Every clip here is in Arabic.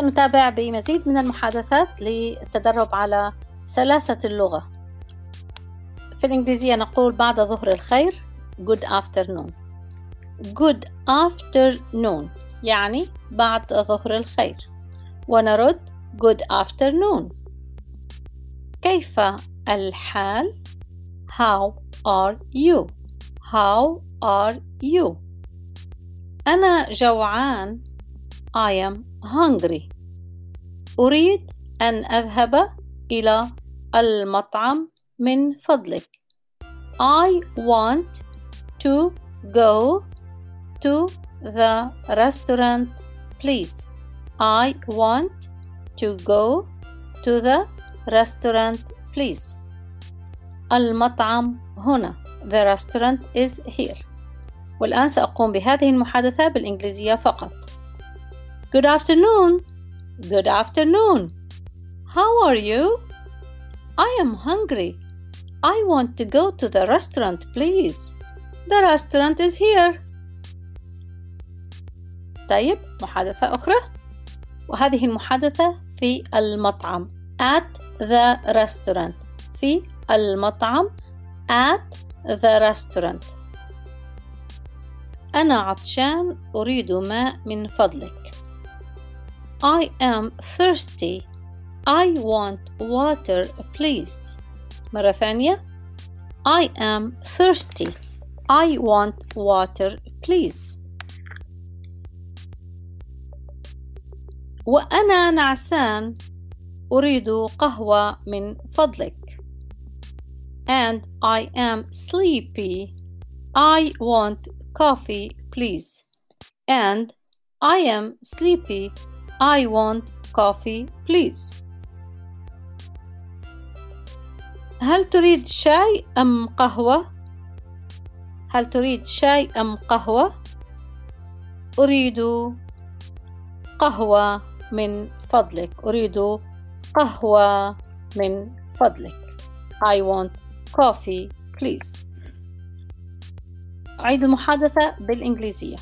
وسنتابع بمزيد من المحادثات للتدرب على سلاسة اللغة. في الإنجليزية نقول بعد ظهر الخير good afternoon. good afternoon يعني بعد ظهر الخير. ونرد good afternoon. كيف الحال؟ how are you? how are you? أنا جوعان. I am hungry. أريد أن أذهب إلى المطعم من فضلك I want to go to the restaurant please I want to go to the restaurant please المطعم هنا The restaurant is here والآن سأقوم بهذه المحادثة بالإنجليزية فقط Good afternoon Good afternoon How are you? I am hungry. I want to go to the restaurant, please. The restaurant is here. طيب محادثة أخرى وهذه المحادثة في المطعم at the restaurant في المطعم at the restaurant أنا عطشان أريد ماء من فضلك I am thirsty I want water please مرة ثانية I am thirsty I want water please وأنا نعسان أريد قهوة من فضلك and I am sleepy I want coffee please and I am sleepy I want coffee please. هل تريد شاي أم قهوة؟ هل تريد شاي أم قهوة؟ أريد قهوة من فضلك. أريد قهوة من فضلك. I want coffee please. أعيد المحادثة بالإنجليزية.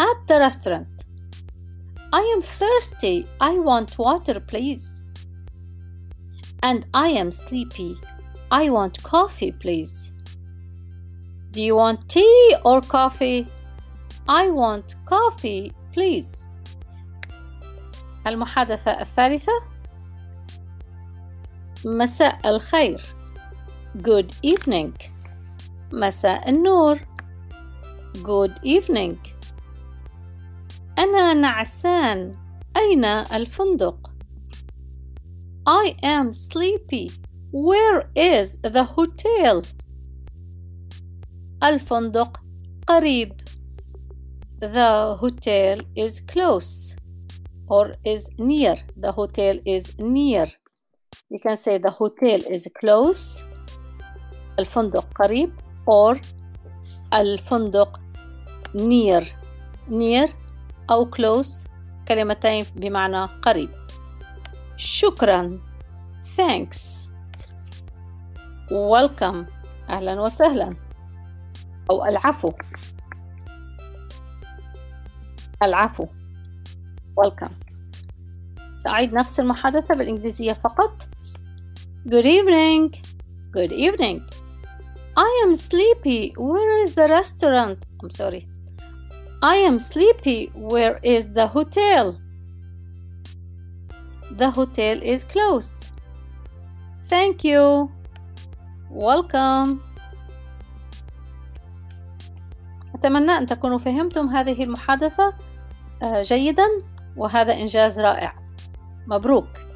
At the restaurant. I am thirsty I want water please and I am sleepy. I want coffee, please. Do you want tea or coffee? I want coffee, please. المحادثة الثالثة مساء الخير Good evening مساء النور Good evening أنا نعسان أين الفندق؟ I am sleepy. Where is the hotel? الفندق قريب. The hotel is close or is near. The hotel is near. You can say the hotel is close. الفندق قريب or الفندق near. near أو close كلمتين بمعنى قريب. شكرا thanks welcome أهلا وسهلا أو العفو العفو welcome سأعيد نفس المحادثة بالإنجليزية فقط Good evening Good evening I am sleepy Where is the restaurant? I'm sorry I am sleepy Where is the hotel? The hotel is close. Thank you. Welcome. أتمنى أن تكونوا فهمتم هذه المحادثة جيدا وهذا إنجاز رائع. مبروك.